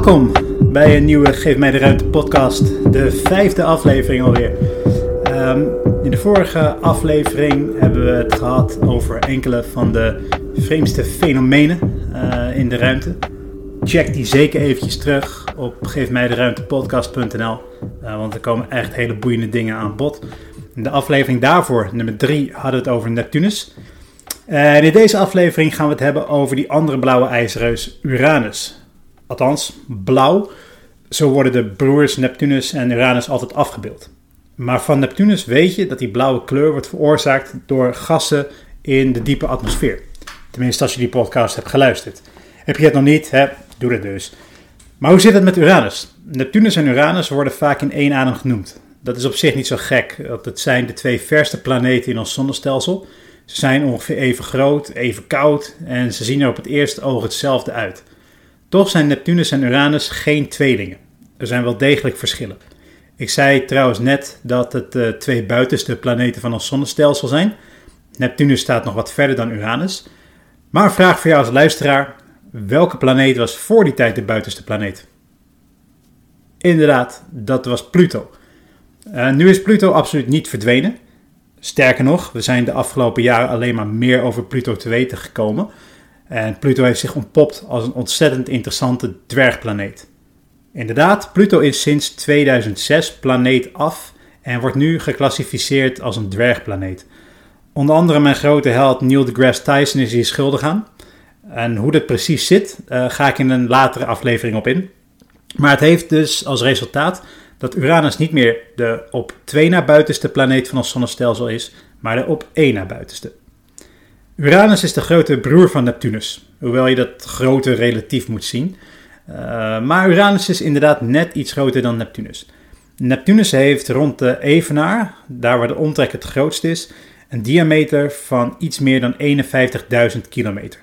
Welkom bij een nieuwe Geef mij de ruimte podcast, de vijfde aflevering alweer. Ehm, in de vorige aflevering hebben we het gehad over enkele van de vreemdste fenomenen uh, in de ruimte. Check die zeker eventjes terug op geefmijderuimtepodcast.nl, uh, want er komen echt hele boeiende dingen aan bod. In de aflevering daarvoor, nummer 3, hadden we het over Neptunus. En in deze aflevering gaan we het hebben over die andere blauwe ijsreus Uranus. Althans, blauw. Zo worden de broers Neptunus en Uranus altijd afgebeeld. Maar van Neptunus weet je dat die blauwe kleur wordt veroorzaakt door gassen in de diepe atmosfeer. Tenminste, als je die podcast hebt geluisterd. Heb je het nog niet? Hè? Doe het dus. Maar hoe zit het met Uranus? Neptunus en Uranus worden vaak in één adem genoemd. Dat is op zich niet zo gek, want het zijn de twee verste planeten in ons zonnestelsel. Ze zijn ongeveer even groot, even koud en ze zien er op het eerste oog hetzelfde uit. Toch zijn Neptunus en Uranus geen tweelingen. Er zijn wel degelijk verschillen. Ik zei trouwens net dat het de twee buitenste planeten van ons zonnestelsel zijn. Neptunus staat nog wat verder dan Uranus. Maar een vraag voor jou als luisteraar: welke planeet was voor die tijd de buitenste planeet? Inderdaad, dat was Pluto. Uh, nu is Pluto absoluut niet verdwenen. Sterker nog, we zijn de afgelopen jaren alleen maar meer over Pluto te weten gekomen. En Pluto heeft zich ontpopt als een ontzettend interessante dwergplaneet. Inderdaad, Pluto is sinds 2006 planeet af en wordt nu geclassificeerd als een dwergplaneet. Onder andere mijn grote held Neil deGrasse Tyson is hier schuldig aan. En hoe dit precies zit, uh, ga ik in een latere aflevering op in. Maar het heeft dus als resultaat dat Uranus niet meer de op twee na buitenste planeet van ons zonnestelsel is, maar de op één na buitenste. Uranus is de grote broer van Neptunus, hoewel je dat grote relatief moet zien. Uh, maar Uranus is inderdaad net iets groter dan Neptunus. Neptunus heeft rond de evenaar, daar waar de omtrek het grootst is, een diameter van iets meer dan 51.000 kilometer.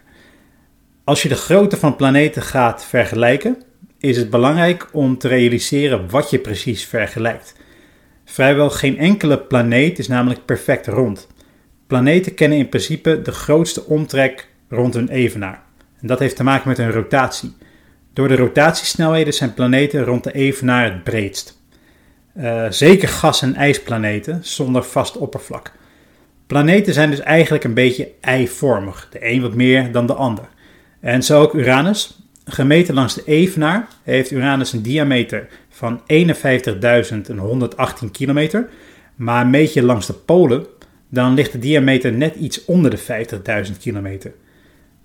Als je de grootte van planeten gaat vergelijken, is het belangrijk om te realiseren wat je precies vergelijkt. Vrijwel geen enkele planeet is namelijk perfect rond. Planeten kennen in principe de grootste omtrek rond hun evenaar. En dat heeft te maken met hun rotatie. Door de rotatiesnelheden zijn planeten rond de evenaar het breedst. Uh, zeker gas- en ijsplaneten zonder vast oppervlak. Planeten zijn dus eigenlijk een beetje eivormig, de een wat meer dan de ander. En zo ook Uranus. Gemeten langs de evenaar heeft Uranus een diameter van 51.118 kilometer, maar meet je langs de polen dan ligt de diameter net iets onder de 50.000 kilometer.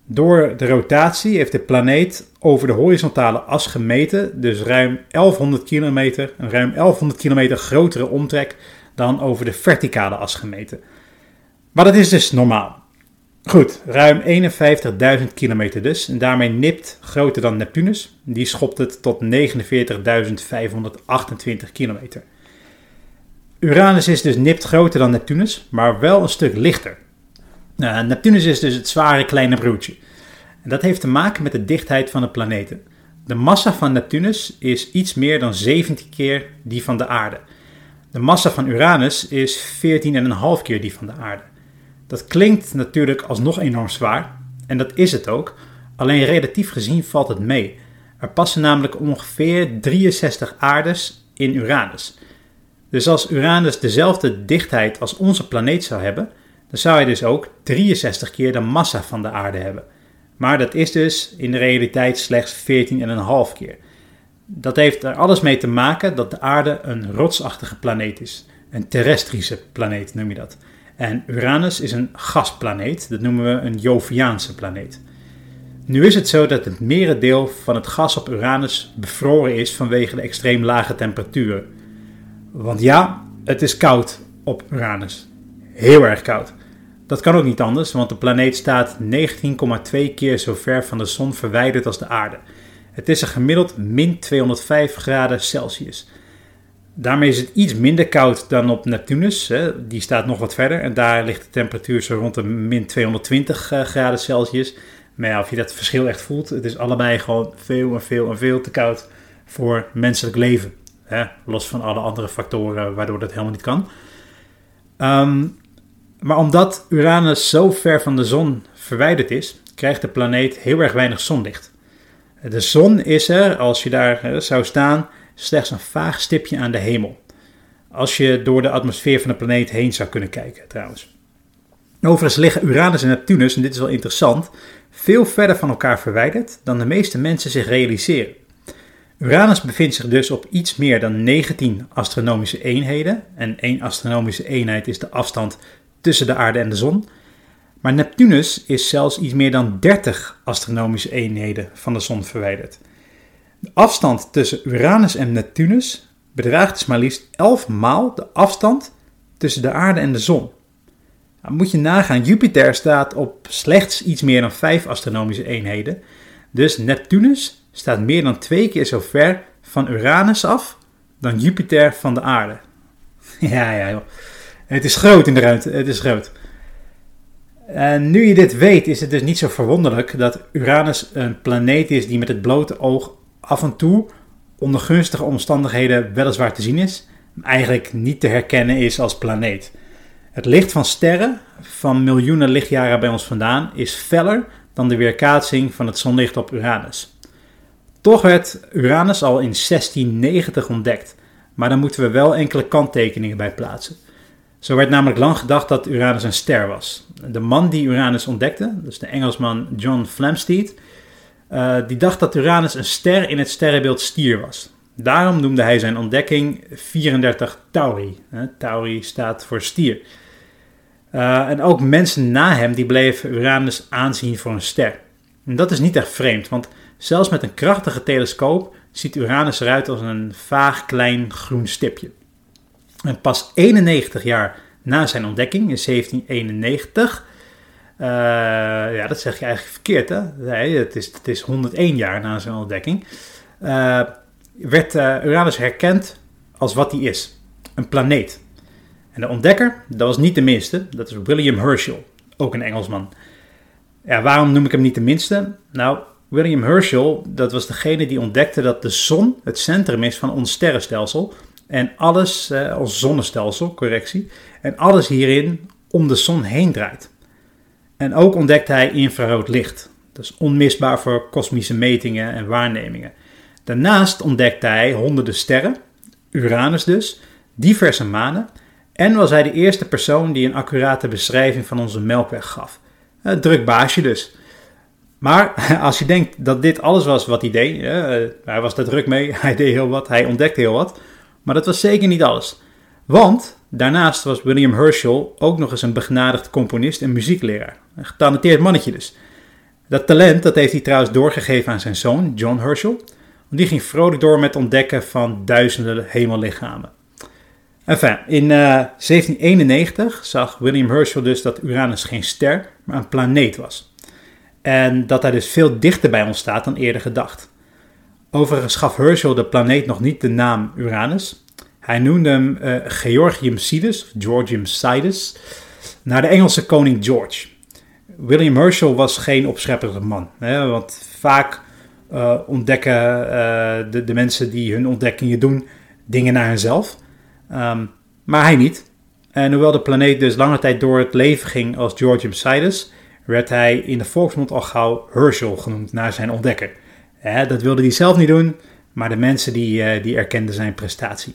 Door de rotatie heeft de planeet over de horizontale as gemeten, dus ruim 1100 kilometer, een ruim 1100 kilometer grotere omtrek dan over de verticale as gemeten. Maar dat is dus normaal. Goed, ruim 51.000 kilometer dus, en daarmee nipt groter dan Neptunus. Die schopt het tot 49.528 kilometer. Uranus is dus nipt groter dan Neptunus, maar wel een stuk lichter. Nou, Neptunus is dus het zware kleine broertje. En dat heeft te maken met de dichtheid van de planeten. De massa van Neptunus is iets meer dan 17 keer die van de aarde. De massa van Uranus is 14,5 keer die van de aarde. Dat klinkt natuurlijk alsnog enorm zwaar, en dat is het ook, alleen relatief gezien valt het mee. Er passen namelijk ongeveer 63 aardes in Uranus. Dus als Uranus dezelfde dichtheid als onze planeet zou hebben, dan zou hij dus ook 63 keer de massa van de aarde hebben. Maar dat is dus in de realiteit slechts 14,5 keer. Dat heeft er alles mee te maken dat de aarde een rotsachtige planeet is. Een terrestrische planeet noem je dat. En Uranus is een gasplaneet, dat noemen we een Joviaanse planeet. Nu is het zo dat het merendeel van het gas op Uranus bevroren is vanwege de extreem lage temperaturen. Want ja, het is koud op Uranus. Heel erg koud. Dat kan ook niet anders, want de planeet staat 19,2 keer zo ver van de zon verwijderd als de aarde. Het is een gemiddeld min 205 graden Celsius. Daarmee is het iets minder koud dan op Neptunus. Hè. Die staat nog wat verder en daar ligt de temperatuur zo rond de min 220 eh, graden Celsius. Maar ja, of je dat verschil echt voelt, het is allebei gewoon veel en veel en veel te koud voor menselijk leven. Hè. Los van alle andere factoren waardoor dat helemaal niet kan. Ehm, maar omdat Uranus zo ver van de zon verwijderd is, krijgt de planeet heel erg weinig zonlicht. De zon is er, als je daar zou staan, slechts een vaag stipje aan de hemel. Als je door de atmosfeer van de planeet heen zou kunnen kijken, trouwens. Overigens liggen Uranus en Neptunus, en dit is wel interessant, veel verder van elkaar verwijderd dan de meeste mensen zich realiseren. Uranus bevindt zich dus op iets meer dan 19 astronomische eenheden, en één astronomische eenheid is de afstand tussen de aarde en de zon. Maar Neptunus is zelfs iets meer dan 30 astronomische eenheden van de zon verwijderd. De afstand tussen Uranus en Neptunus bedraagt dus maar liefst 11 maal de afstand tussen de aarde en de zon. Nou, moet je nagaan, Jupiter staat op slechts iets meer dan 5 astronomische eenheden. Dus Neptunus staat meer dan twee keer zo ver van Uranus af dan Jupiter van de aarde. ja, ja, joh. Het is groot in de ruimte, het is groot. En nu je dit weet, is het dus niet zo verwonderlijk dat Uranus een planeet is die met het blote oog af en toe onder gunstige omstandigheden weliswaar te zien is, maar eigenlijk niet te herkennen is als planeet. Het licht van sterren van miljoenen lichtjaren bij ons vandaan is feller dan de weerkaatsing van het zonlicht op Uranus. Toch werd Uranus al in 1690 ontdekt, maar daar moeten we wel enkele kanttekeningen bij plaatsen. Zo werd namelijk lang gedacht dat Uranus een ster was. De man die Uranus ontdekte, dus de Engelsman John Flamsteed, uh, die dacht dat Uranus een ster in het sterrenbeeld stier was. Daarom noemde hij zijn ontdekking 34 Tauri. Tauri staat voor stier. Uh, en ook mensen na hem die bleven Uranus aanzien voor een ster. En dat is niet echt vreemd, want zelfs met een krachtige telescoop ziet Uranus eruit als een vaag klein groen stipje. En pas 91 jaar na zijn ontdekking, in 1791, uh, ja, dat zeg je eigenlijk verkeerd, hè? Nee, het is, het is 101 jaar na zijn ontdekking. Uh, werd uh, Uranus herkend als wat hij is: een planeet. En de ontdekker, dat was niet de minste, dat is William Herschel, ook een Engelsman. Ja, waarom noem ik hem niet de minste? Nou, William Herschel, dat was degene die ontdekte dat de zon het centrum is van ons sterrenstelsel. En alles, eh, ons zonnestelsel, correctie. En alles hierin om de zon heen draait. En ook ontdekte hij infrarood licht. Dat is onmisbaar voor kosmische metingen en waarnemingen. Daarnaast ontdekte hij honderden sterren, Uranus dus, diverse manen en was hij de eerste persoon die een accurate beschrijving van onze melkweg gaf. Een druk baasje dus. Maar als je denkt dat dit alles was wat hij deed, hij was daar druk mee, hij deed heel wat, hij ontdekte heel wat, maar dat was zeker niet alles. Want daarnaast was William Herschel ook nog eens een begnadigd componist en muziekleraar. Een getalenteerd mannetje dus. Dat talent dat heeft hij trouwens doorgegeven aan zijn zoon, John Herschel. Die ging vrolijk door met ontdekken van duizenden hemellichamen. Enfin, in uh, eh, 1791 zag William Herschel dus dat Uranus geen ster, maar een planeet was. En dat hij dus veel dichter bij ons staat dan eerder gedacht. Overigens gaf Herschel de planeet nog niet de naam Uranus. Hij noemde hem uh, Georgium Sidus, Georgium Sidus, naar de Engelse koning George. William Herschel was geen opschepperige man, hè, want vaak uh, ontdekken uh, de, mensen die hun ontdekkingen doen dingen naar henzelf. Um, maar hij niet. En hoewel de planeet dus lange tijd door het leven ging als Georgium Sidus, werd hij in de volksmond al gauw Herschel genoemd naar zijn ontdekker. dat wilde hij zelf niet doen, maar de mensen die, uh, die erkenden zijn prestatie.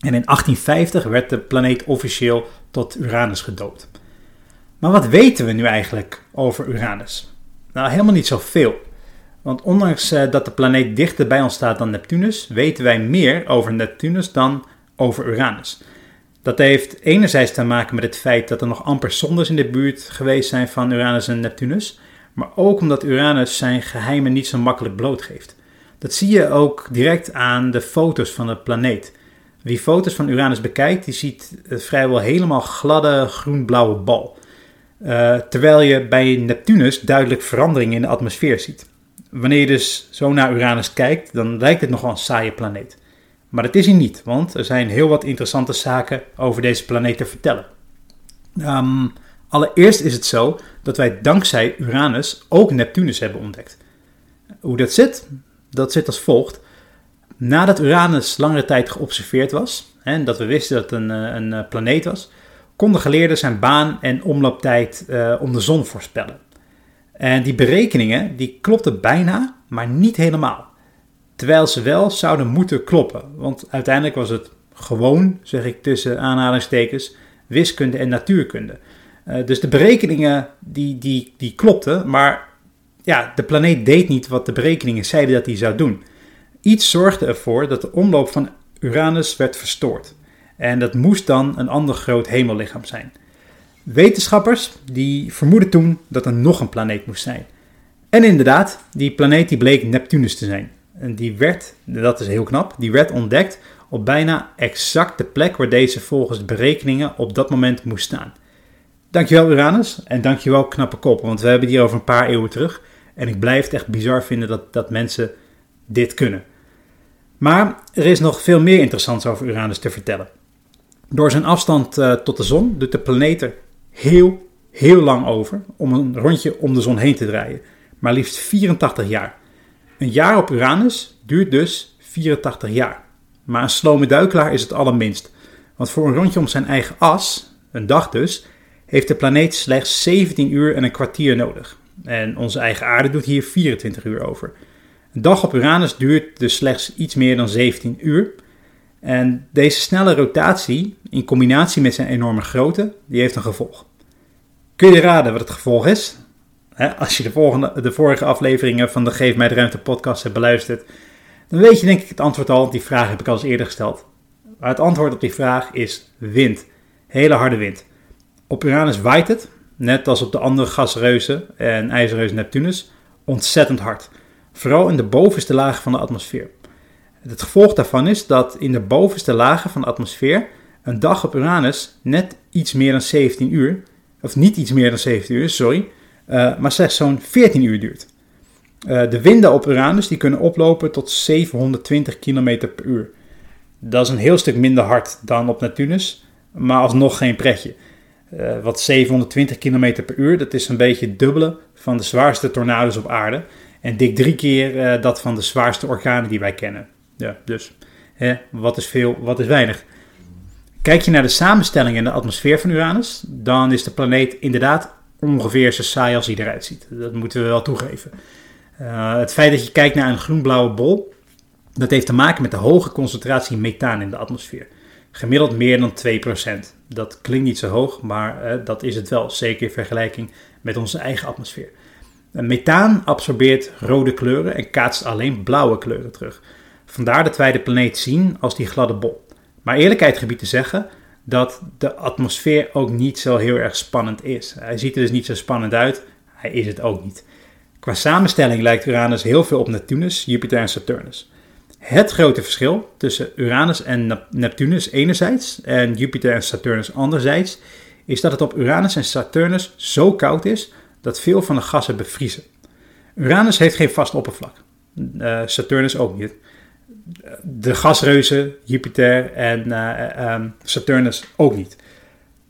En in 1850 werd de planeet officieel tot Uranus gedoopt. Maar wat weten we nu eigenlijk over Uranus? Nou, helemaal niet zoveel. Want ondanks uh, dat de planeet dichter bij ons staat dan Neptunus, weten wij meer over Neptunus dan over Uranus. Dat heeft enerzijds te maken met het feit dat er nog amper zondes in de buurt geweest zijn van Uranus en Neptunus, maar ook omdat Uranus zijn geheimen niet zo makkelijk blootgeeft. Dat zie je ook direct aan de foto's van de planeet. Wie foto's van Uranus bekijkt, die ziet vrijwel helemaal gladde groen-blauwe bal. Uh, terwijl je bij Neptunus duidelijk veranderingen in de atmosfeer ziet. Wanneer je dus zo naar Uranus kijkt, dan lijkt het nogal een saaie planeet. Maar dat is hij niet, want er zijn heel wat interessante zaken over deze planeet te vertellen. Um, allereerst is het zo dat wij dankzij Uranus ook Neptunus hebben ontdekt. Hoe dat zit? Dat zit als volgt. Nadat Uranus langere tijd geobserveerd was, en dat we wisten dat het een, eh, een eh, planeet was, konden geleerden zijn baan en omlooptijd uh, om de zon voorspellen. En die berekeningen die klopten bijna, maar niet helemaal. Terwijl ze wel zouden moeten kloppen, want uiteindelijk was het gewoon, zeg ik tussen aanhalingstekens, wiskunde en natuurkunde. Uh, dus de berekeningen die, die, die klopten, maar ja, de planeet deed niet wat de berekeningen zeiden dat hij zou doen. Iets zorgde ervoor dat de omloop van Uranus werd verstoord. En dat moest dan een ander groot hemellichaam zijn. Wetenschappers die vermoeden toen dat er nog een planeet moest zijn. En inderdaad, die planeet die bleek Neptunus te zijn. En die werd, dat is heel knap, die werd ontdekt op bijna exact de plek waar deze volgens berekeningen op dat moment moest staan. Dankjewel Uranus en dankjewel knappe kop, want we hebben die over een paar eeuwen terug. En ik blijf het echt bizar vinden dat, dat mensen dit kunnen. Maar er is nog veel meer interessants over Uranus te vertellen. Door zijn afstand uh, tot de zon doet de planeet er heel, heel lang over om een rondje om de zon heen te draaien. Maar liefst 84 jaar. Een jaar op Uranus duurt dus 84 jaar. Maar een slome duikelaar is het allerminst. Want voor een rondje om zijn eigen as, een dag dus, heeft de planeet slechts 17 uur en een kwartier nodig. En onze eigen aarde doet hier 24 uur over. Een dag op Uranus duurt dus slechts iets meer dan 17 uur. En deze snelle rotatie, in combinatie met zijn enorme grootte, die heeft een gevolg. Kun je raden wat het gevolg is? Als je de, de vorige afleveringen van de Geef mij de Ruimte podcast hebt beluisterd, dan weet je denk ik het antwoord al, die vraag heb ik al eens eerder gesteld. Maar het antwoord op die vraag is wind. Hele harde wind. Op Uranus waait het, net als op de andere gasreuzen en ijzerreus Neptunus, ontzettend hard. Vooral in de bovenste lagen van de atmosfeer. Het gevolg daarvan is dat in de bovenste lagen van de atmosfeer een dag op Uranus net iets meer dan 17 uur, of niet iets meer dan 17 uur, sorry, uh, maar slechts zo'n 14 uur duurt. Uh, de winden op Uranus die kunnen oplopen tot 720 km per uur. Dat is een heel stuk minder hard dan op Neptunus, maar alsnog geen pretje. Uh, wat 720 km per uur, dat is een beetje het dubbele van de zwaarste tornado's op aarde. En dik drie keer dat van de zwaarste orkanen die wij kennen. Ja, dus hè, wat is veel, wat is weinig. Kijk je naar de samenstelling in de atmosfeer van Uranus, dan is de planeet inderdaad ongeveer zo saai als hij eruit ziet. Dat moeten we wel toegeven. Uh, het feit dat je kijkt naar een groen-blauwe bol, dat heeft te maken met de hoge concentratie methaan in de atmosfeer. Gemiddeld meer dan 2%. Dat klinkt niet zo hoog, maar uh, dat is het wel, zeker in vergelijking met onze eigen atmosfeer. methaan absorbeert rode kleuren en kaatst alleen blauwe kleuren terug. Vandaar dat wij de planeet zien als die gladde bol. Maar eerlijkheid gebied te zeggen dat de atmosfeer ook niet zo heel erg spannend is. Hij ziet er dus niet zo spannend uit, hij is het ook niet. Qua samenstelling lijkt Uranus heel veel op Neptunus, Jupiter en Saturnus. Het grote verschil tussen Uranus en Neptunus enerzijds en Jupiter en Saturnus anderzijds is dat het op Uranus en Saturnus zo koud is dat veel van de gassen bevriezen. Uranus heeft geen vast oppervlak. Uh, Saturnus ook niet de gasreuzen, Jupiter en uh, um, Saturnus ook niet.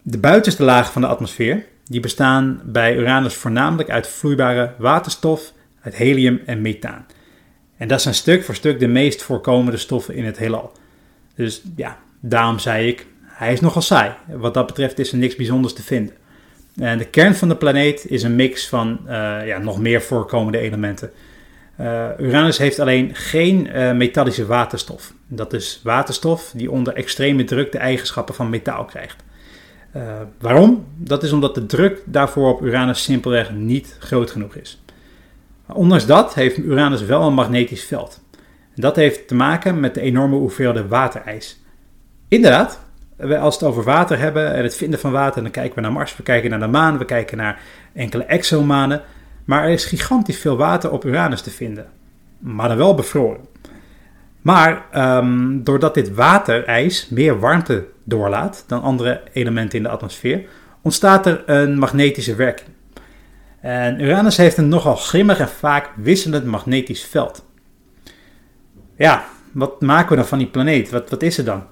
De buitenste lagen van de atmosfeer die bestaan bij Uranus voornamelijk uit vloeibare waterstof, uit helium en methaan. En dat zijn stuk voor stuk de meest voorkomende stoffen in het heelal. Dus ja, daarom zei ik, hij is nogal saai. Wat dat betreft is er niks bijzonders te vinden. En de kern van de planeet is een mix van uh, ja, nog meer voorkomende elementen. Uh, Uranus heeft alleen geen uh, metallische waterstof. Dat is waterstof die onder extreme druk de eigenschappen van metaal krijgt. Uh, waarom? Dat is omdat de druk daarvoor op Uranus simpelweg niet groot genoeg is. ondanks dat heeft Uranus wel een magnetisch veld. dat heeft te maken met de enorme hoeveelheid waterijs. Inderdaad, als we het over water hebben en het vinden van water, dan kijken we naar Mars, we kijken naar de maan, we kijken naar enkele exomanen. Maar er is gigantisch veel water op Uranus te vinden, maar dan wel bevroren. Maar um, doordat dit waterijs meer warmte doorlaat dan andere elementen in de atmosfeer, ontstaat er een magnetische werking. En Uranus heeft een nogal grimmig en vaak wisselend magnetisch veld. Ja, wat maken we dan van die planeet? Wat, wat is er dan?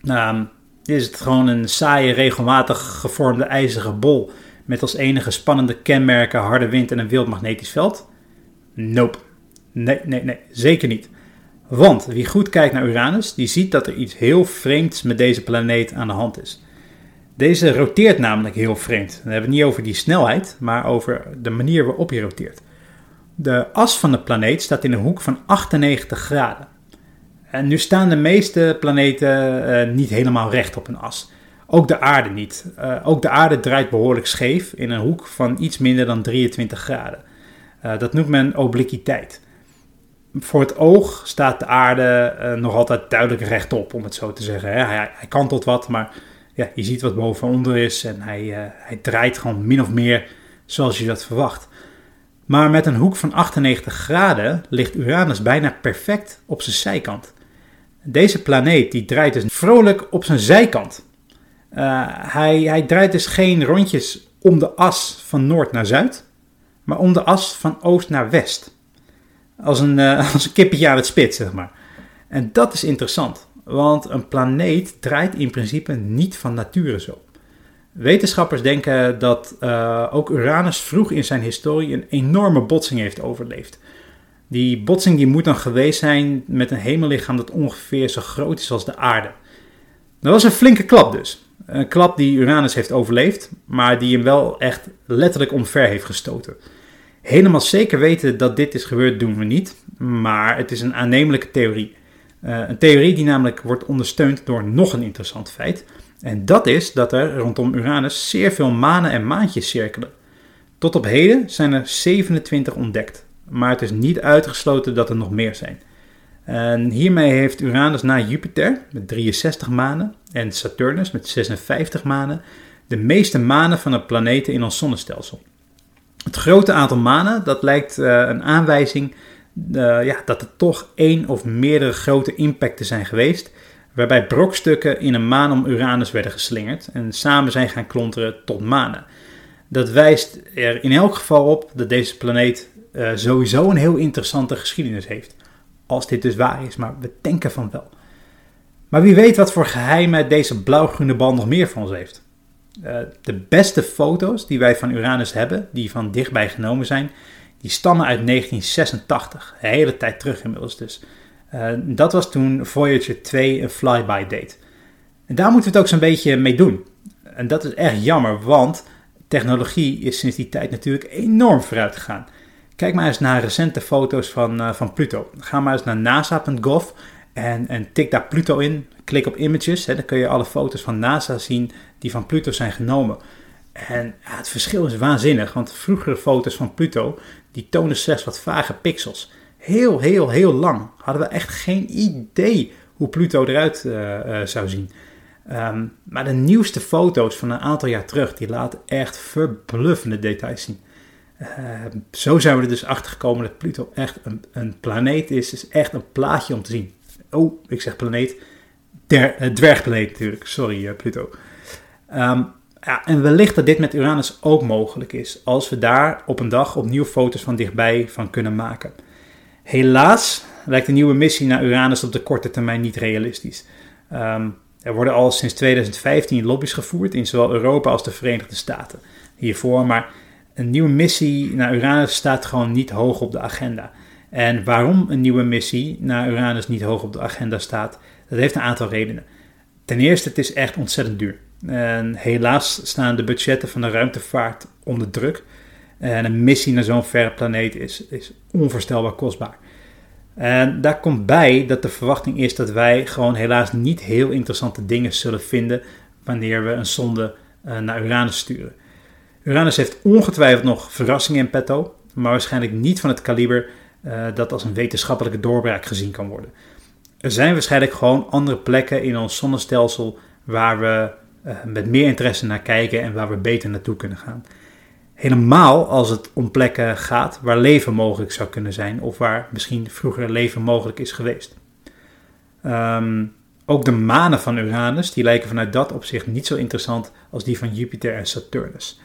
Nou, is het gewoon een saaie, regelmatig gevormde ijzige bol met als enige spannende kenmerken harde wind en een wild magnetisch veld? Nope. Nee, nee, nee, zeker niet. Want wie goed kijkt naar Uranus, die ziet dat er iets heel vreemds met deze planeet aan de hand is. Deze roteert namelijk heel vreemd. Dan hebben we het niet over die snelheid, maar over de manier waarop hij roteert. De as van de planeet staat in een hoek van 98 graden. En nu staan de meeste planeten uh, niet helemaal recht op een as. Ook de aarde niet. Uh, ook de aarde draait behoorlijk scheef in een hoek van iets minder dan 23 graden. Uh, dat noemt men obliquiteit. Voor het oog staat de aarde nog altijd duidelijk rechtop, om het zo te zeggen. Hij, hij kantelt wat, maar ja, je ziet wat boven en onder is en hij, hij draait gewoon min of meer zoals je dat verwacht. Maar met een hoek van 98 graden ligt Uranus bijna perfect op zijn zijkant. Deze planeet die draait dus vrolijk op zijn zijkant. Uh, hij, hij draait dus geen rondjes om de as van noord naar zuid, maar om de as van oost naar west. Als een, uh, als een kippetje aan het spit, zeg maar. En dat is interessant, want een planeet draait in principe niet van nature zo. Wetenschappers denken dat uh, ook Uranus vroeg in zijn historie een enorme botsing heeft overleefd. Die botsing die moet dan geweest zijn met een hemellichaam dat ongeveer zo groot is als de aarde. Dat was een flinke klap dus. Een klap die Uranus heeft overleefd, maar die hem wel echt letterlijk omver heeft gestoten. Helemaal zeker weten dat dit is gebeurd doen we niet, maar het is een aannemelijke theorie. Uh, een theorie die namelijk wordt ondersteund door nog een interessant feit. En dat is dat er rondom Uranus zeer veel manen en maantjes cirkelen. Tot op heden zijn er 27 ontdekt maar het is niet uitgesloten dat er nog meer zijn. En hiermee heeft Uranus na Jupiter met 63 manen en Saturnus met 56 manen de meeste manen van de planeten in ons zonnestelsel. Het grote aantal manen dat lijkt uh, een aanwijzing uh, ja, dat er toch één of meerdere grote impacten zijn geweest, waarbij brokstukken in een maan om Uranus werden geslingerd en samen zijn gaan klonteren tot manen. Dat wijst er in elk geval op dat deze planeet uh, sowieso een heel interessante geschiedenis heeft. Als dit dus waar is, maar we denken van wel. Maar wie weet wat voor geheimen deze blauwgroene bal nog meer van ons heeft. Uh, de beste foto's die wij van Uranus hebben, die van dichtbij genomen zijn, die stammen uit 1986. Een hele tijd terug inmiddels dus. Uh, dat was toen Voyager 2 een flyby deed. En daar moeten we het ook zo'n beetje mee doen. En dat is echt jammer, want technologie is sinds die tijd natuurlijk enorm vooruit gegaan. Kijk maar eens naar recente foto's van, uh, van Pluto. Ga maar eens naar nasa.gov en, en tik daar Pluto in. Klik op images. Hè, dan kun je alle foto's van NASA zien die van Pluto zijn genomen. En ja, het verschil is waanzinnig, want vroegere foto's van Pluto die tonen slechts wat vage pixels. Heel, heel, heel lang hadden we echt geen idee hoe Pluto eruit uh, uh, zou zien. Um, maar de nieuwste foto's van een aantal jaar terug, die laten echt verbluffende details zien. Uh, zo zijn we er dus achter gekomen dat Pluto echt een, een planeet is. is echt een plaatje om te zien. Oh, ik zeg planeet. Uh, dwergplaneet natuurlijk. Sorry, uh, Pluto. Um, ja, en wellicht dat dit met Uranus ook mogelijk is. Als we daar op een dag opnieuw foto's van dichtbij van kunnen maken. Helaas lijkt de nieuwe missie naar Uranus op de korte termijn niet realistisch. Um, er worden al sinds 2015 lobby's gevoerd in zowel Europa als de Verenigde Staten hiervoor. Maar een nieuwe missie naar Uranus staat gewoon niet hoog op de agenda. En waarom een nieuwe missie naar Uranus niet hoog op de agenda staat, dat heeft een aantal redenen. Ten eerste, het is echt ontzettend duur. En helaas staan de budgetten van de ruimtevaart onder druk. En een missie naar zo'n verre planeet is, is onvoorstelbaar kostbaar. En daar komt bij dat de verwachting is dat wij gewoon helaas niet heel interessante dingen zullen vinden wanneer we een sonde uh, naar Uranus sturen. Uranus heeft ongetwijfeld nog verrassingen in petto, maar waarschijnlijk niet van het kaliber uh, dat als een wetenschappelijke doorbraak gezien kan worden. Er zijn waarschijnlijk gewoon andere plekken in ons zonnestelsel waar we uh, met meer interesse naar kijken en waar we beter naartoe kunnen gaan. Helemaal als het om plekken gaat waar leven mogelijk zou kunnen zijn of waar misschien vroeger leven mogelijk is geweest. Um, Ook de manen van Uranus die lijken vanuit dat opzicht niet zo interessant als die van Jupiter en Saturnus.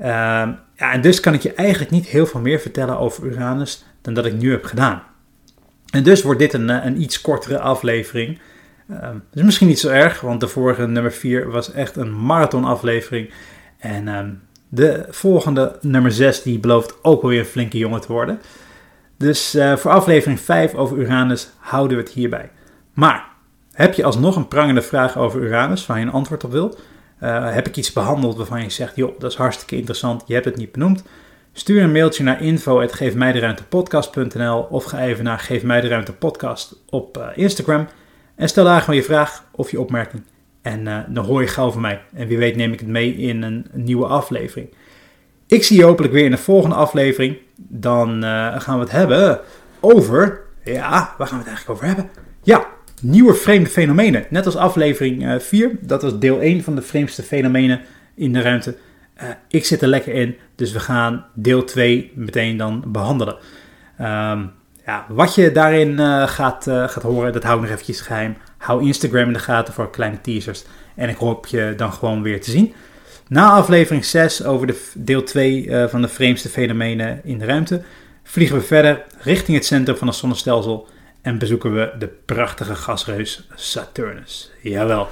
Ehm, ja, en dus kan ik je eigenlijk niet heel veel meer vertellen over Uranus dan dat ik nu heb gedaan. En dus wordt dit een, een iets kortere aflevering. Is misschien niet zo erg, want de vorige nummer 4 was echt een marathon aflevering. En ehm, de volgende nummer 6 die belooft ook wel weer een flinke jongen te worden. Dus uh, voor aflevering 5 over Uranus houden we het hierbij. Maar heb je alsnog een prangende vraag over Uranus waar je een antwoord op wilt? Uh, heb ik iets behandeld waarvan je zegt, joh, dat is hartstikke interessant, je hebt het niet benoemd? Stuur een mailtje naar info.geefmijderuimtepodcast.nl of ga even naar Geef Mij de Ruimte Podcast op uh, Instagram. En stel daar gewoon je vraag of je opmerking. En uh, dan hoor je gauw van mij. En wie weet neem ik het mee in een, een nieuwe aflevering. Ik zie je hopelijk weer in de volgende aflevering. Dan gaan we het hebben over... Ja, waar gaan we het eigenlijk over hebben? Ja, nieuwe vreemde fenomenen. Net als aflevering 4. Dat was deel 1 van de vreemdste fenomenen in de ruimte. Uh, ik zit er lekker in, dus we gaan deel 2 meteen dan behandelen. Um, ja, wat je daarin uh, gaat, gaat horen, dat hou ik nog eventjes geheim. Hou Instagram in de gaten voor kleine teasers. En ik hoop je dan gewoon weer te zien. Na aflevering 6 over de deel 2 van de vreemdste fenomenen in de ruimte... vliegen we verder richting het centrum van het zonnestelsel... en bezoeken we de prachtige gasreus Saturnus. Jawel,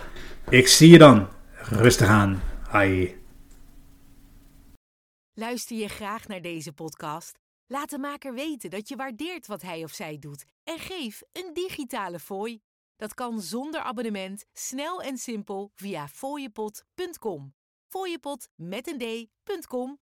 ik zie je dan. Rustig aan. Hai. Luister je graag naar deze podcast? Laat de maker weten dat je waardeert wat hij of zij doet en geef een digitale fooi. Dat kan zonder abonnement, snel en simpel via fooiepot.com. Fooiepot met een d.com